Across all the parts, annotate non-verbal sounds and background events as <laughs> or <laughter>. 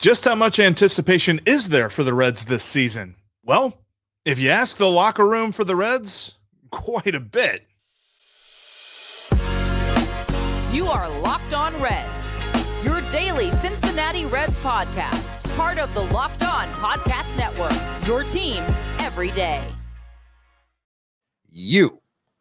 Just how much anticipation is there for the Reds this season? Well, if you ask the locker room for the Reds, <laughs> quite a bit. You are Locked On Reds, your daily Cincinnati Reds podcast, part of the Locked On Podcast Network, your team every day. You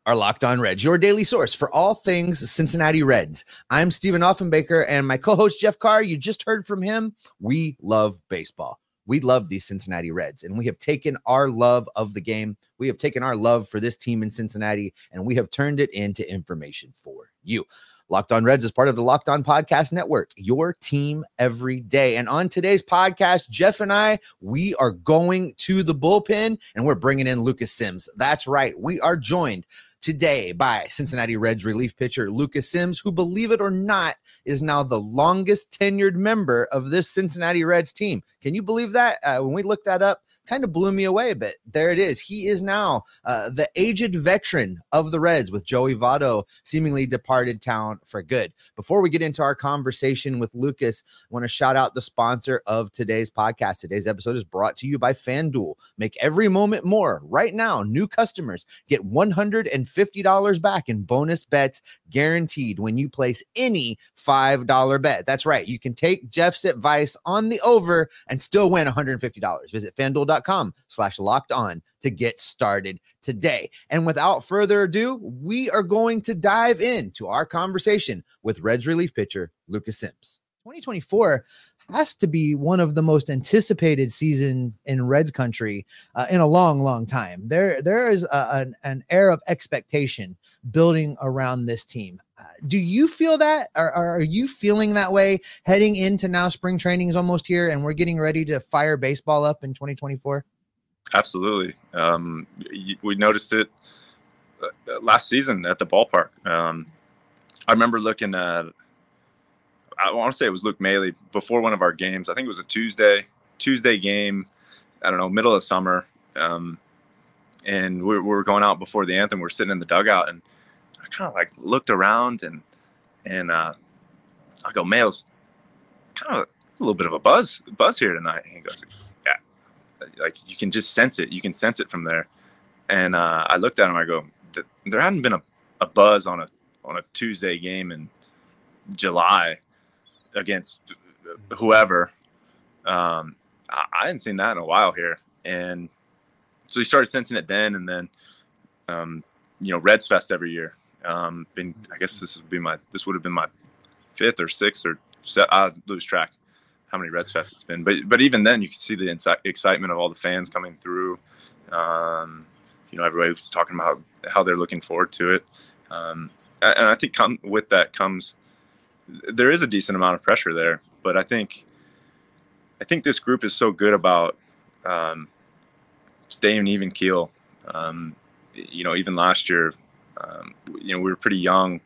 are Locked On Reds, your daily source for all things Cincinnati Reds. I'm Stephen Offenbaker, and my co host, Jeff Carr. You just heard from him. We love baseball. We love these Cincinnati Reds, and we have taken our love of the game. We have taken our love for this team in Cincinnati, and we have turned it into information for you. Locked On Reds is part of the Locked On Podcast Network, your team every day. And on today's podcast, Jeff and I, we are going to the bullpen and we're bringing in Lucas Sims. That's right. We are joined today by Cincinnati Reds relief pitcher Lucas Sims, who, believe it or not, is now the longest tenured member of this Cincinnati Reds team. Can you believe that? Uh, when we looked that up, kind of blew me away a bit. There it is. He is now uh, the aged veteran of the Reds with Joey Votto seemingly departed town for good. Before we get into our conversation with Lucas, I want to shout out the sponsor of today's podcast. Today's episode is brought to you by FanDuel. Make every moment more. Right now, new customers get $150 back in bonus bets guaranteed when you place any $5 bet. That's right. You can take Jeff's advice on the over and still win $150. Visit FanDuel.com com slash locked on to get started today. And without further ado, we are going to dive into our conversation with Reds relief pitcher Lucas Sims. 2024 has to be one of the most anticipated seasons in Reds country uh, in a long, long time. There, there is a, an, an air of expectation building around this team. Uh, do you feel that? Or, or, are you feeling that way heading into now? Spring training is almost here, and we're getting ready to fire baseball up in 2024. Absolutely. Um, we noticed it uh, last season at the ballpark. Um, I remember looking at I want to say it was Luke Maile before one of our games. I think it was a Tuesday Tuesday game. I don't know, middle of summer, um, and we, we were going out before the anthem. We are sitting in the dugout, and I kind of like looked around and and uh, I go, Maile's kind of a little bit of a buzz buzz here tonight. And he goes, Yeah, like you can just sense it. You can sense it from there. And uh, I looked at him. I go, There hadn't been a, a buzz on a on a Tuesday game in July against whoever. Um, I, I hadn't seen that in a while here, and so he started sensing it then, and then um, you know Reds Fest every year. Um, been I guess this would be my this would have been my fifth or sixth or se- I lose track how many Reds Fest it's been, but but even then you can see the insi- excitement of all the fans coming through. Um, you know, everybody was talking about how they're looking forward to it, um, and I think come with that comes there is a decent amount of pressure there, but I think I think this group is so good about um, staying even keel. Um, you know, even last year, um, you know, we were pretty young.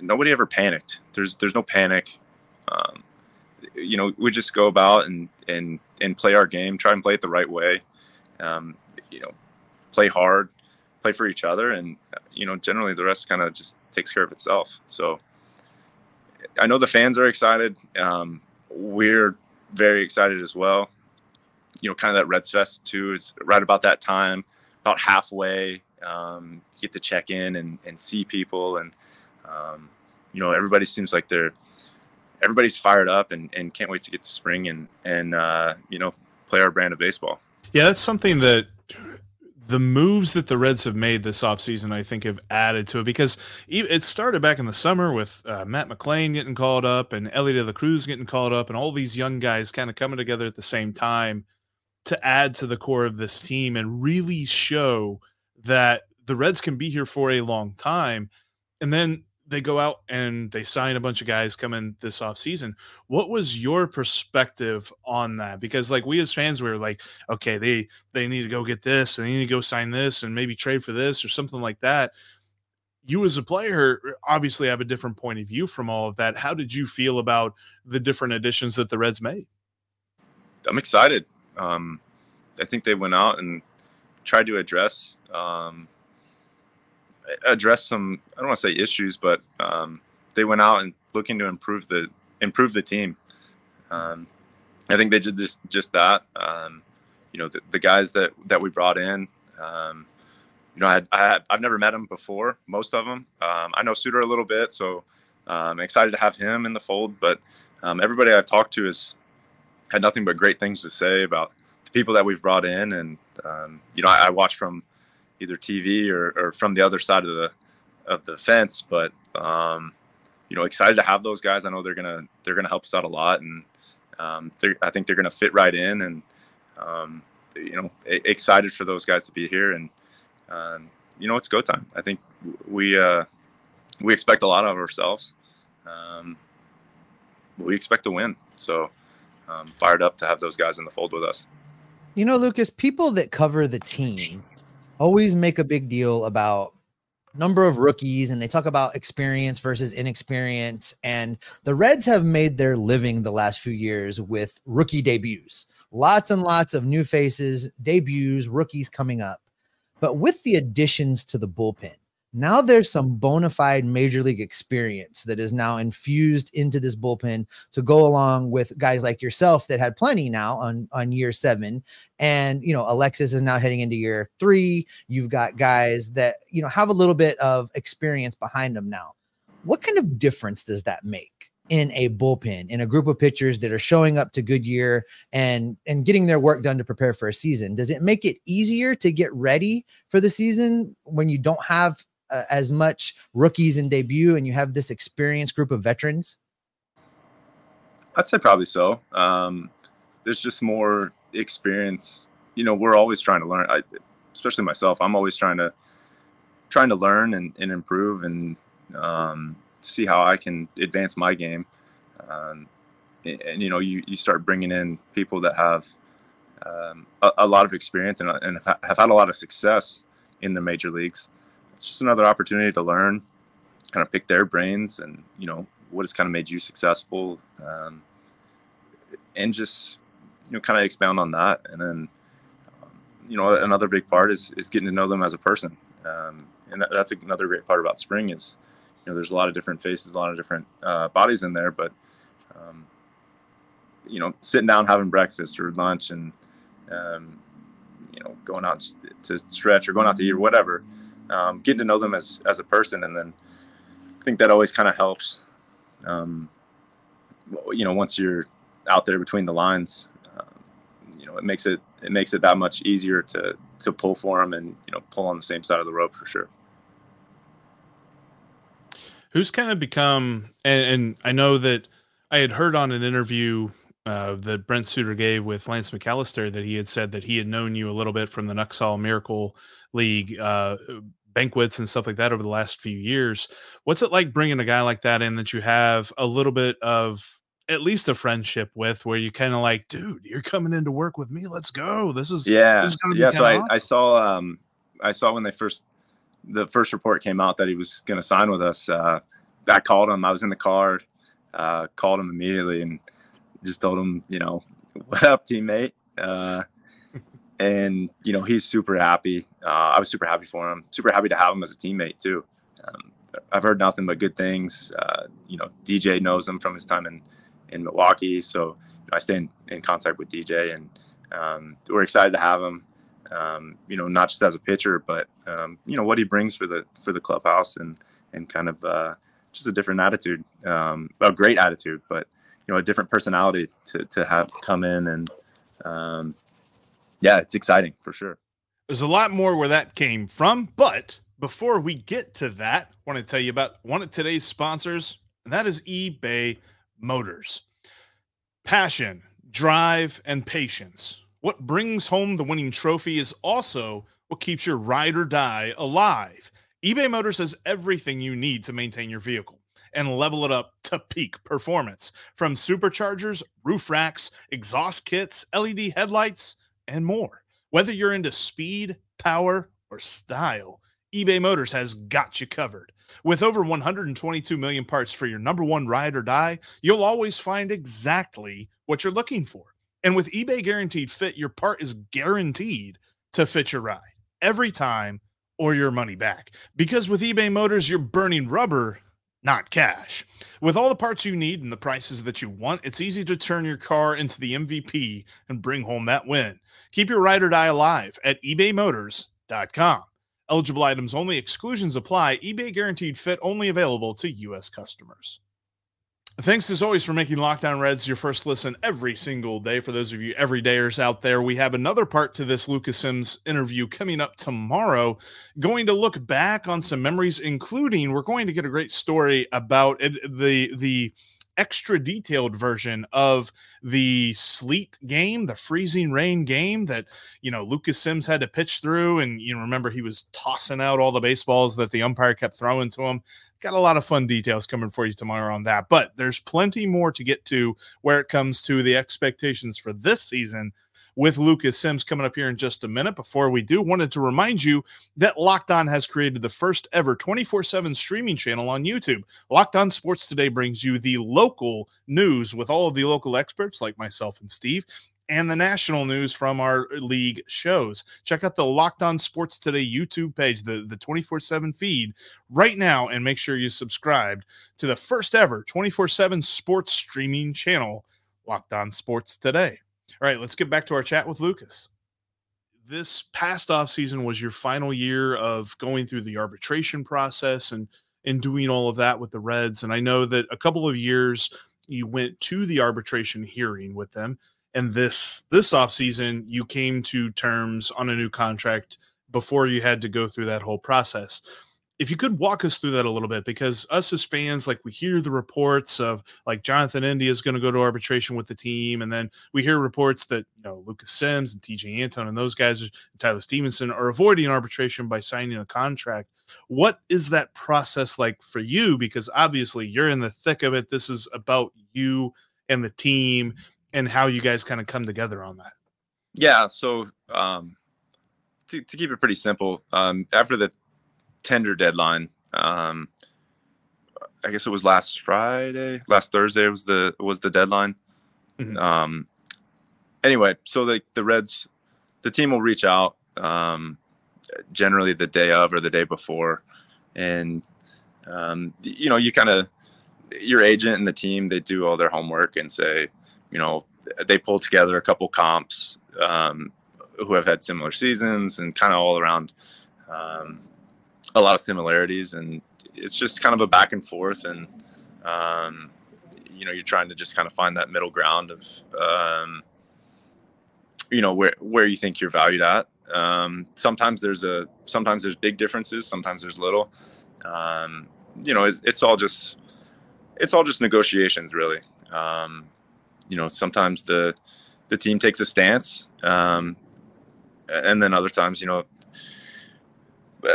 Nobody ever panicked. There's there's no panic. Um, you know, we just go about and and and play our game. Try and play it the right way. Um, you know, play hard, play for each other, and you know, generally the rest kind of just takes care of itself. So I know the fans are excited. Um, we're very excited as well. You know, kind of that Reds Fest too. It's right about that time, about halfway. Um, you get to check in and, and see people, and um, you know, everybody seems like they're everybody's fired up and, and can't wait to get to spring and and uh, you know play our brand of baseball. Yeah, that's something that the moves that the Reds have made this offseason, I think, have added to it because it started back in the summer with uh, Matt McLain getting called up and Elly De La Cruz getting called up, and all these young guys kind of coming together at the same time to add to the core of this team and really show that the Reds can be here for a long time. And then they go out and they sign a bunch of guys coming this off season. What was your perspective on that? Because like we as fans, we were like, okay, they they need to go get this and they need to go sign this and maybe trade for this or something like that. You as a player obviously have a different point of view from all of that. How did you feel about the different additions that the Reds made? I'm excited. Um, I think they went out and tried to address um, address some I don't want to say issues, but um, they went out and looking to improve the improve the team. Um, I think they did just just that. Um, you know, the, the, guys that that we brought in. Um, you know, I, had, I had, I've never met them before. Most of them. Um, I know Suter a little bit, so I'm um, excited to have him in the fold. But everybody I've talked to has had nothing but great things to say about the people that we've brought in, and you know, I, I watch from either TV or, or, from the other side of the of the fence. But um, you know, excited to have those guys. I know they're gonna they're gonna help us out a lot, and um, I think they're gonna fit right in. And um, you know, excited for those guys to be here. And um, you know, it's go time. I think we uh, we expect a lot of ourselves. Um, we expect to win. So um, fired up to have those guys in the fold with us. You know, Lucas, people that cover the team always make a big deal about number of rookies and they talk about experience versus inexperience and the reds have made their living the last few years with rookie debuts. Lots and lots of new faces debuts rookies coming up. But with the additions to the bullpen now there's some bona fide major league experience that is now infused into this bullpen to go along with guys like yourself that had plenty now on on year seven. And you know alexis is now heading into year three. You've got guys that you know have a little bit of experience behind them now. What kind of difference does that make in a bullpen in a group of pitchers that are showing up to Goodyear and and getting their work done to prepare for a season? Does it make it easier to get ready for the season when you don't have uh, as much rookies in debut and you have this experienced group of veterans? I'd say probably so. Um, there's just more experience. You know, we're always trying to learn. I, especially myself, I'm always trying to trying to learn and, and improve and um, see how I can advance my game. Um, and, and, you know, you, you start bringing in people that have um, a, a, lot of experience and, and have had a lot of success in the major leagues it's just another opportunity to learn, kind of pick their brains, and you know what has kind of made you successful, um, and just you know kind of expound on that, and then um, you know another big part is is getting to know them as a person, um, and that, that's another great part about spring is you know there's a lot of different faces, a lot of different uh, bodies in there, but um, you know sitting down having breakfast or lunch and um, you know going out to stretch or going out to eat or whatever um, getting to know them as as a person, and then I think that always kind of helps. Um, you know, once you're out there between the lines, um, you know, it makes it it makes it that much easier to to pull for them and you know pull on the same side of the rope for sure. Who's kind of become, and, and I know that I had heard on an interview uh, that Brent Suter gave with Lance McAllister that he had said that he had known you a little bit from the Nuxhall Miracle League uh, banquets and stuff like that over the last few years. What's it like bringing a guy like that in that you have a little bit of at least a friendship with, where you kind of like, dude, you're coming into work with me. Let's go. This is yeah, this is yeah. So I, I, saw um I saw when they first the first report came out that he was going to sign with us. Uh, I called him. I was in the car. Uh, called him immediately and just told him, you know, <laughs> what up, teammate. Uh, and you know he's super happy. Uh, I was super happy for him. Super happy to have him as a teammate too. Um, I've heard nothing but good things. Uh, you know, DJ knows him from his time in in Milwaukee, so you know, I stay in, in, contact with DJ, and um, we're excited to have him. Um, you know, not just as a pitcher, but um, you know what he brings for the for the clubhouse, and and kind of uh, just a different attitude, um, a great attitude, but you know a different personality to to have come in and um, yeah, it's exciting for sure. There's a lot more where that came from, but before we get to that, I want to tell you about one of today's sponsors, and that is eBay Motors. Passion, drive, and patience. What brings home the winning trophy is also what keeps your ride or die alive. eBay Motors has everything you need to maintain your vehicle and level it up to peak performance from superchargers, roof racks, exhaust kits, LED headlights and more. Whether you're into speed, power, or style, eBay Motors has got you covered. With over 122 million parts for your number one ride or die, you'll always find exactly what you're looking for. And with eBay Guaranteed Fit, your part is guaranteed to fit your ride every time or your money back. Because with eBay Motors, you're burning rubber, not cash. With all the parts you need and the prices that you want, it's easy to turn your car into the MVP and bring home that win. Keep your ride or die alive at ebaymotors.com. Eligible items only, exclusions apply. eBay guaranteed fit only available to U.S. customers. Thanks as always for making Locked On Reds your first listen every single day. For those of you everydayers out there, we have another part to this Lucas Sims interview coming up tomorrow. Going to look back on some memories, including we're going to get a great story about the the extra detailed version of the sleet game, the freezing rain game that you know Lucas Sims had to pitch through, and you remember he was tossing out all the baseballs that the umpire kept throwing to him got a lot of fun details coming for you tomorrow on that. But there's plenty more to get to where it comes to the expectations for this season with Lucas Sims coming up here in just a minute. Before we do, wanted to remind you that Locked On has created the first ever 24 7 streaming channel on YouTube. Locked On Sports Today brings you the local news with all of the local experts like myself and Steve and the national news from our league shows. Check out the Locked On Sports Today YouTube page, the, the 24 7 feed right now, and make sure you subscribe to the first ever 24 7 sports streaming channel, Locked On Sports Today. All right, let's get back to our chat with Lucas. This past off season was your final year of going through the arbitration process and and doing all of that with the Reds. And I know that a couple of years you went to the arbitration hearing with them and this this offseason you came to terms on a new contract before you had to go through that whole process. If you could walk us through that a little bit because us as fans like we hear the reports of like jonathan india is going to go to arbitration with the team and then we hear reports that you know lucas sims and Tejay Antone and those guys tyler stephenson are avoiding arbitration by signing a contract. What is that process like for you? Because obviously you're in the thick of it. This is about you and the team and how you guys kind of come together on that. Yeah. So um, to, to keep it pretty simple, um, after the tender deadline, um, I guess it was last Friday, last Thursday was the was the deadline. Mm-hmm. Um, anyway, so the the Reds, the team will reach out um, generally the day of or the day before, and um, you know you kind of your agent and the team they do all their homework and say, you know, they pulled together a couple comps um, who have had similar seasons and kind of all around um, a lot of similarities. And it's just kind of a back and forth. And, um, you know, you're trying to just kind of find that middle ground of, um, you know, where, where you think you're valued at. Um, sometimes there's a, sometimes there's big differences. Sometimes there's little, um, you know, it's, it's all just, it's all just negotiations really. Um, you know sometimes the the team takes a stance um, and then other times you know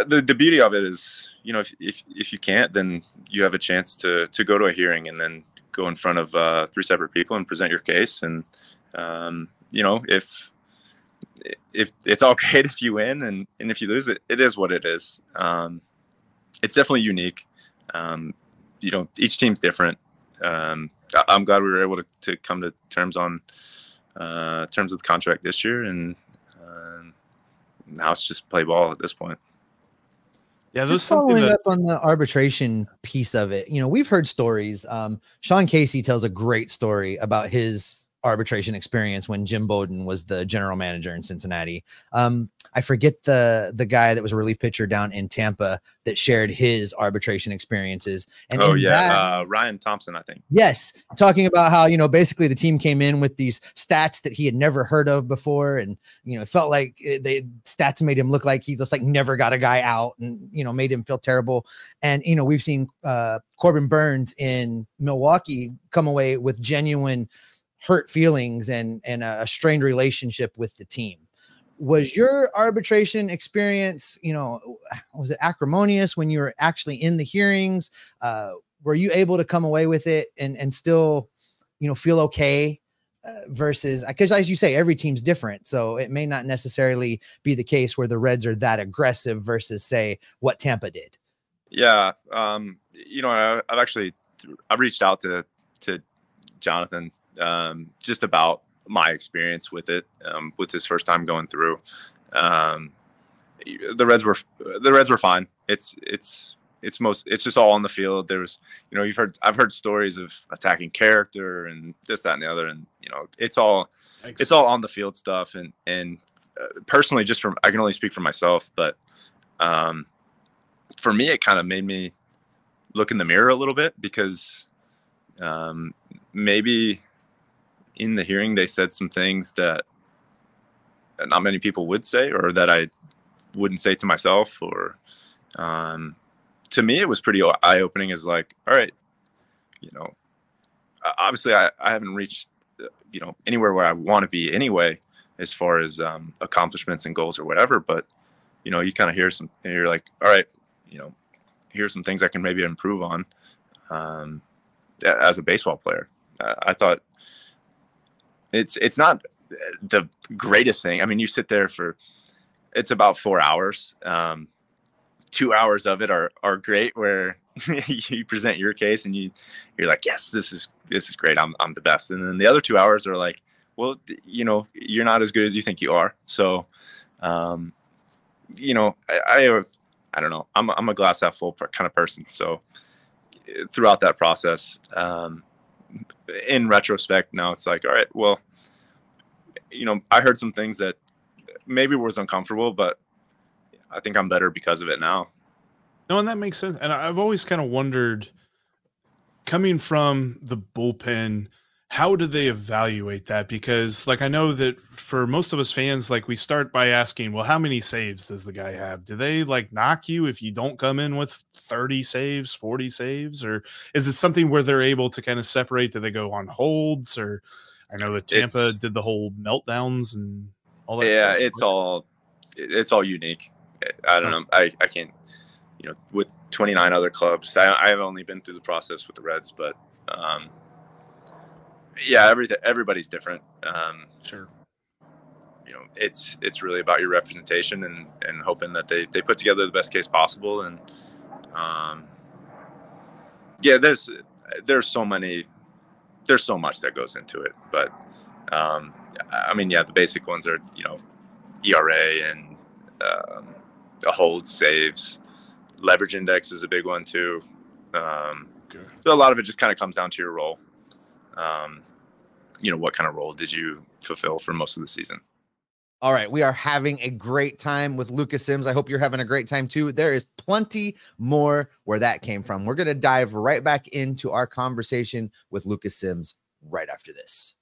the the beauty of it is you know if, if if you can't then you have a chance to to go to a hearing and then go in front of uh, three separate people and present your case. And um, you know if if it's all <laughs> great if you win and and if you lose it it is what it is. Um, it's definitely unique. Um, you know each team's different. Um, I'm glad we were able to, to come to terms on uh, terms of the contract this year, and uh, now it's just play ball at this point. Yeah, just following that... up on the arbitration piece of it. You know, we've heard stories. Um, Sean Casey tells a great story about his arbitration experience when Jim Bowden was the general manager in Cincinnati. Um, I forget the the guy that was a relief pitcher down in Tampa that shared his arbitration experiences. And oh yeah, that, uh, Ryan Thompson, I think. Yes, talking about how you know basically the team came in with these stats that he had never heard of before, and you know it felt like the stats made him look like he just like never got a guy out, and you know made him feel terrible. And you know we've seen uh, Corbin Burnes in Milwaukee come away with genuine hurt feelings and and a, strained relationship with the team. Was your arbitration experience you know was it acrimonious when you were actually in the hearings? Uh, were you able to come away with it and and still you know feel okay uh, versus because as you say every team's different so it may not necessarily be the case where the reds are that aggressive versus say what tampa did. Yeah um you know I, i've actually i've reached out to to jonathan um, just about my experience with it um, with his first time going through. Um, the Reds were the Reds were fine. It's it's it's most it's just all on the field. There's you know you've heard I've heard stories of attacking character and this that and the other, and you know it's all Thanks. it's all on the field stuff. And and uh, personally, just from I can only speak for myself, but um, for me, it kind of made me look in the mirror a little bit because um, maybe in the hearing they said some things that not many people would say or that I wouldn't say to myself or um, to me it was pretty eye opening as like all right you know obviously I, I haven't reached you know anywhere where I want to be anyway as far as um, accomplishments and goals or whatever but you know you kind of hear some and you're like all right you know here's some things I can maybe improve on um, as a baseball player I thought it's it's not the greatest thing. I mean, you sit there for it's about four hours. Um, two hours of it are are great, where <laughs> you present your case and you you're like, yes, this is this is great. I'm I'm the best. And then the other two hours are like, well, you know, you're not as good as you think you are. So, um, you know, I, I I don't know. I'm I'm a glass half full kind of person. So throughout that process, um, in retrospect, now it's like, all right, well, you know, I heard some things that maybe was uncomfortable, but I think I'm better because of it now. No, and that makes sense. And I've always kind of wondered, coming from the bullpen, how do they evaluate that? Because, like, I know that for most of us fans, like, we start by asking, well, how many saves does the guy have? Do they like knock you if you don't come in with 30 saves, 40 saves? Or is it something where they're able to kind of separate? Do they go on holds? Or I know that Tampa it's, did the whole meltdowns and all that. Yeah, stuff. it's all it's all unique. I don't know. I, I can't, you know, with 29 other clubs, I, I've only been through the process with the Reds, but um, yeah, everything everybody's different. Um, sure. You know, it's it's really about your representation and and hoping that they they put together the best case possible. And um, yeah, there's there's so many there's so much that goes into it, but um, I mean, yeah, the basic ones are you know ERA and um, a hold saves, leverage index is a big one too. Um, okay. So a lot of it just kind of comes down to your role um, you know, what kind of role did you fulfill for most of the season? All right, we are having a great time with Lucas Sims. I hope you're having a great time too. There is plenty more where that came from. We're going to dive right back into our conversation with Lucas Sims right after this.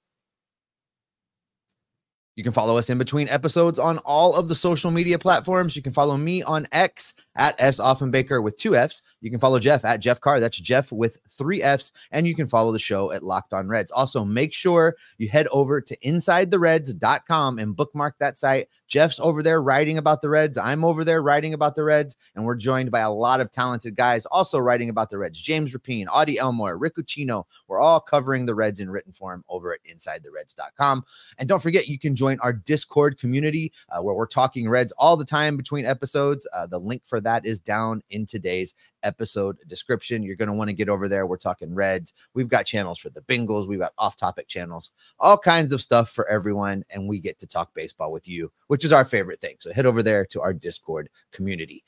You can follow us in between episodes on all of the social media platforms. You can follow me on X at S Offenbaker with two F's. You can follow Jeff at Jeff Carr. That's Jeff with three F's. And you can follow the show at Locked On Reds. Also, make sure you head over to InsideTheReds.com and bookmark that site. Jeff's over there writing about the Reds. I'm over there writing about the Reds. And we're joined by a lot of talented guys also writing about the Reds. James Rapien, Audie Elmore, Rick Ucchino. We're all covering the Reds in written form over at InsideTheReds.com. And don't forget, you can join our Discord community uh, where we're talking Reds all the time between episodes. Uh, the link for that is down in today's episode description. You're going to want to get over there. We're talking Reds. We've got channels for the Bengals. We've got off topic channels, all kinds of stuff for everyone. And we get to talk baseball with you, which is our favorite thing. So head over there to our Discord community.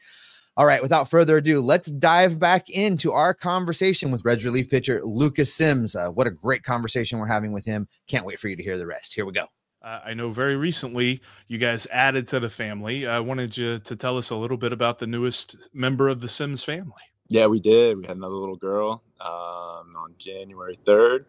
All right, without further ado, let's dive back into our conversation with Reds relief pitcher Lucas Sims. Uh, what a great conversation we're having with him. Can't wait for you to hear the rest. Here we go. Uh, I know very recently you guys added to the family. I wanted you to tell us a little bit about the newest member of the Sims family. Yeah, we did. We had another little girl um, on January 3rd.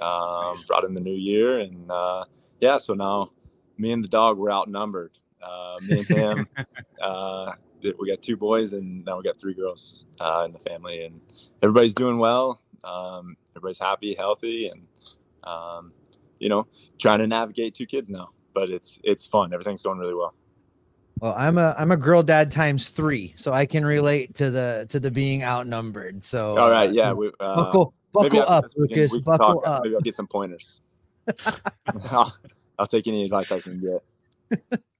Um, nice. Brought in the new year. And uh, yeah, so now me and the dog were outnumbered. Uh, me and him, <laughs> uh, we got two boys and now we got three girls uh, in the family. And everybody's doing well. Um, everybody's happy, healthy. And um, you know, trying to navigate two kids now, but it's it's fun. Everything's going really well. Well, I'm a I'm a girl dad times three, so I can relate to the to the being outnumbered. So all right, yeah, we, uh, buckle buckle up, Lucas. buckle talk, up. Maybe I'll get some pointers. <laughs> <laughs> I'll, I'll take any advice I can get. <laughs>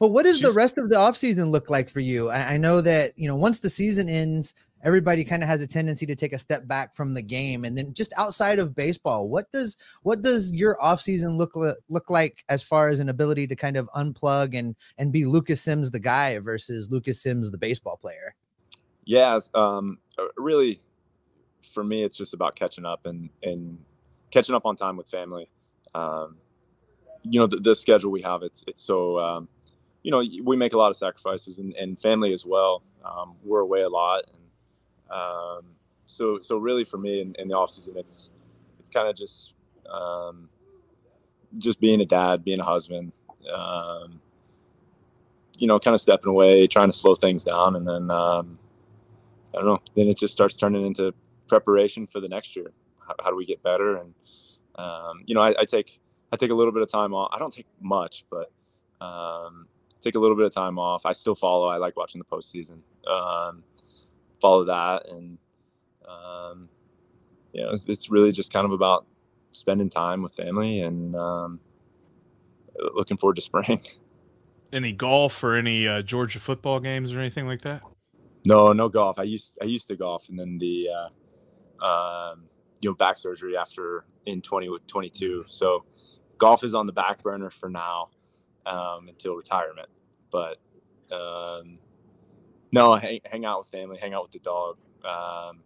Well, what does She's, the rest of the offseason look like for you? I, I, know that, you know, once the season ends, everybody kind of has a tendency to take a step back from the game. And then just outside of baseball, what does what does your offseason look look like as far as an ability to kind of unplug and and be Lucas Sims the guy versus Lucas Sims the baseball player? Yeah, um, uh, really, for me, it's just about catching up and and catching up on time with family. Um, you know, the, the, schedule we have, it's it's so um, you know we make a lot of sacrifices and, and family as well. Um, we're away a lot, um, so so really for me in, in the off season, it's it's kind of just um, just being a dad, being a husband. Um, you know, kind of stepping away, trying to slow things down, and then um, I don't know. Then it just starts turning into preparation for the next year. How, how do we get better? And um, you know, I, I, take I take a little bit of time off. I don't take much, but um, take a little bit of time off. I still follow. I like watching the postseason. Um, follow that, and um, you know, it's, it's, really just kind of about spending time with family and um, looking forward to spring. <laughs> Any golf or any uh, Georgia football games or anything like that? No, no golf. I used I used to golf, and then the uh, um, you know back surgery after in 2022. So golf is on the back burner for now um, until retirement. But um, no, hang, hang out with family, hang out with the dog. Um,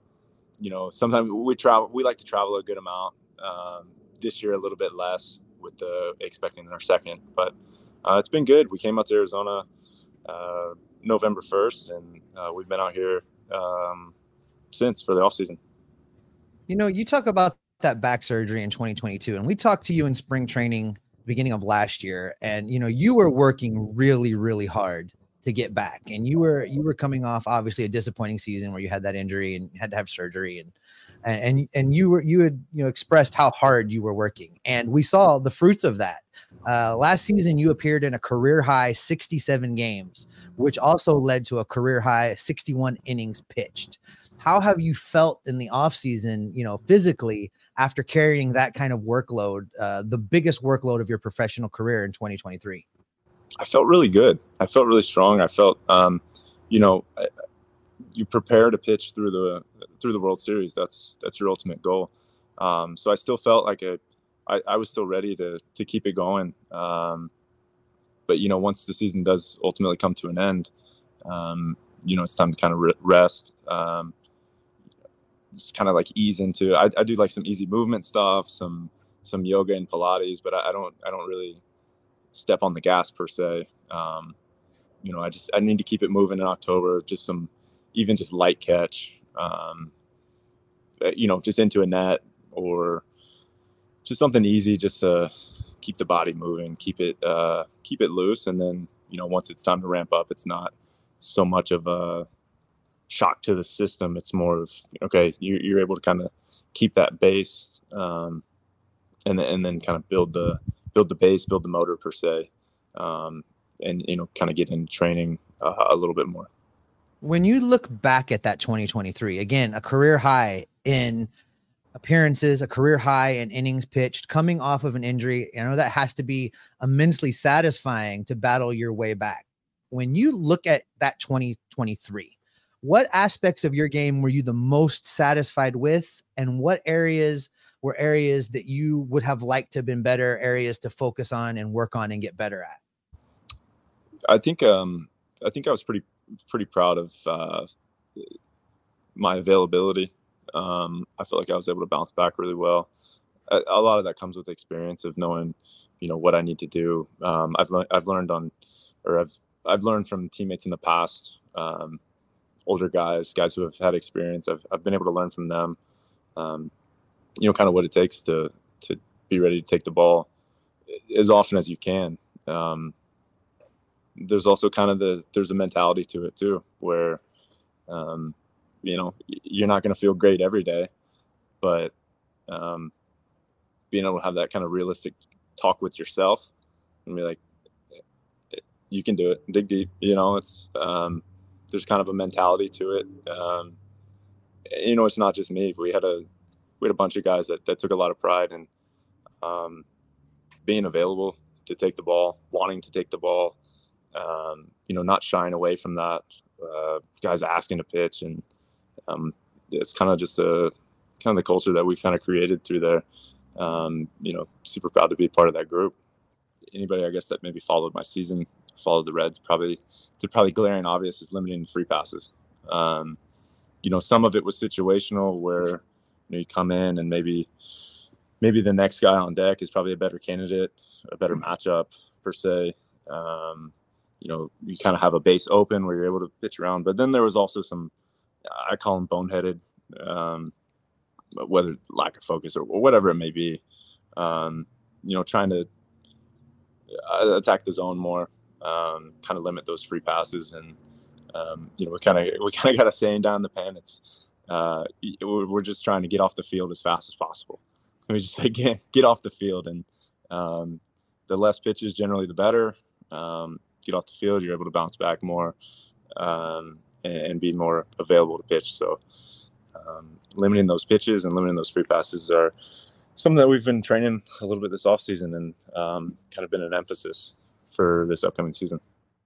you know, sometimes we travel. We like to travel a good amount. Um, this year, a little bit less with the expecting our second, but uh, it's been good. We came out to Arizona uh, November first, and uh, we've been out here um, since for the off season. You know, you talk about that back surgery in 2022, and we talked to you in spring training beginning of last year, and you know, you were working really, really hard to get back, and you were you were coming off obviously a disappointing season where you had that injury and had to have surgery, and and and you were you had you know expressed how hard you were working, and we saw the fruits of that. Uh, last season, you appeared in a career high 67 games, which also led to a career high 61 innings pitched how have you felt in the off season you know physically after carrying that kind of workload uh, the biggest workload of your professional career in 2023 i felt really good. I felt really strong. I felt um, you know I, you prepare to pitch through the through the world series. That's that's your ultimate goal. Um, so i still felt like a, I, I was still ready to to keep it going. Um, but you know once the season does ultimately come to an end um, you know it's time to kind of rest um, just kind of like ease into. I, I do like some easy movement stuff, some some yoga and Pilates, but I, I don't I don't really step on the gas per se. Um, you know, I just I need to keep it moving in October. Just some even just light catch. Um, eh, you know, just into a net or just something easy, just to keep the body moving, keep it uh, keep it loose, and then you know once it's time to ramp up, it's not so much of a shock to the system. It's more of okay, you, you're able to kind of keep that base, um, and and then kind of build the build the base, build the motor per se, um, and you know, kind of get into training uh, a little bit more. When you look back at that 2023, again, a career high in appearances, a career high in innings pitched, coming off of an injury. I know that has to be immensely satisfying to battle your way back. When you look at that 2023, what aspects of your game were you the most satisfied with and what areas were areas that you would have liked to have been better areas to focus on and work on and get better at? I think um i think i was pretty pretty proud of uh my availability. Um i felt like i was able to bounce back really well. A, a lot of that comes with experience of knowing you know what i need to do. Um i've learned i've learned on or i've i've learned from teammates in the past um older guys, guys who have had experience. I've, I've been able to learn from them, um, you know, kind of what it takes to, to be ready to take the ball as often as you can. Um, there's also kind of the, there's a mentality to it too, where, um, you know, you're not going to feel great every day, but, um, being able to have that kind of realistic talk with yourself and be like, you can do it, dig deep, you know, it's, um, there's kind of a mentality to it. Um, you know, it's not just me. We had a we had a bunch of guys that, that took a lot of pride in um, being available to take the ball, wanting to take the ball. Um, you know, not shying away from that. Uh, guys asking to pitch, and um, it's kind of just the kind of the culture that we've kind of created through there. Um, you know, super proud to be part of that group. Anybody, I guess, that maybe followed my season, followed the Reds, probably they're probably glaring obvious is limiting free passes. Um, you know, some of it was situational where know, you come in and maybe maybe the next guy on deck is probably a better candidate, a better matchup per se. Um, you know, you kind of have a base open where you're able to pitch around. But then there was also some, I call them boneheaded, um, whether lack of focus or, or whatever it may be. Um, you know, trying to uh, attack the zone more, um, kind of limit those free passes, and um, you know, we kind of we kind of got a saying down the pen. It's uh, we're just trying to get off the field as fast as possible. <laughs> We just say get get off the field, and um, the less pitches generally the better. Um, get off the field, you're able to bounce back more um, and, and, be more available to pitch. So um, limiting those pitches and limiting those free passes are something that we've been training a little bit this offseason and um, kind of been an emphasis for this upcoming season.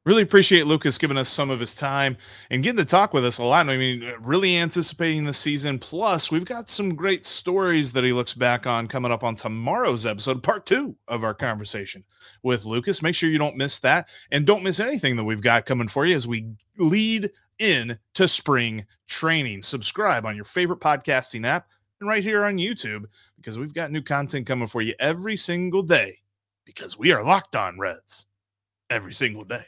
Really appreciate Lucas giving us some of his time and getting to talk with us a lot. I mean, really anticipating the season. Plus, we've got some great stories that he looks back on coming up on tomorrow's episode, part two of our conversation with Lucas. Make sure you don't miss that and don't miss anything that we've got coming for you as we lead in to spring training. Subscribe on your favorite podcasting app and right here on YouTube because we've got new content coming for you every single day because we are locked on Reds every single day.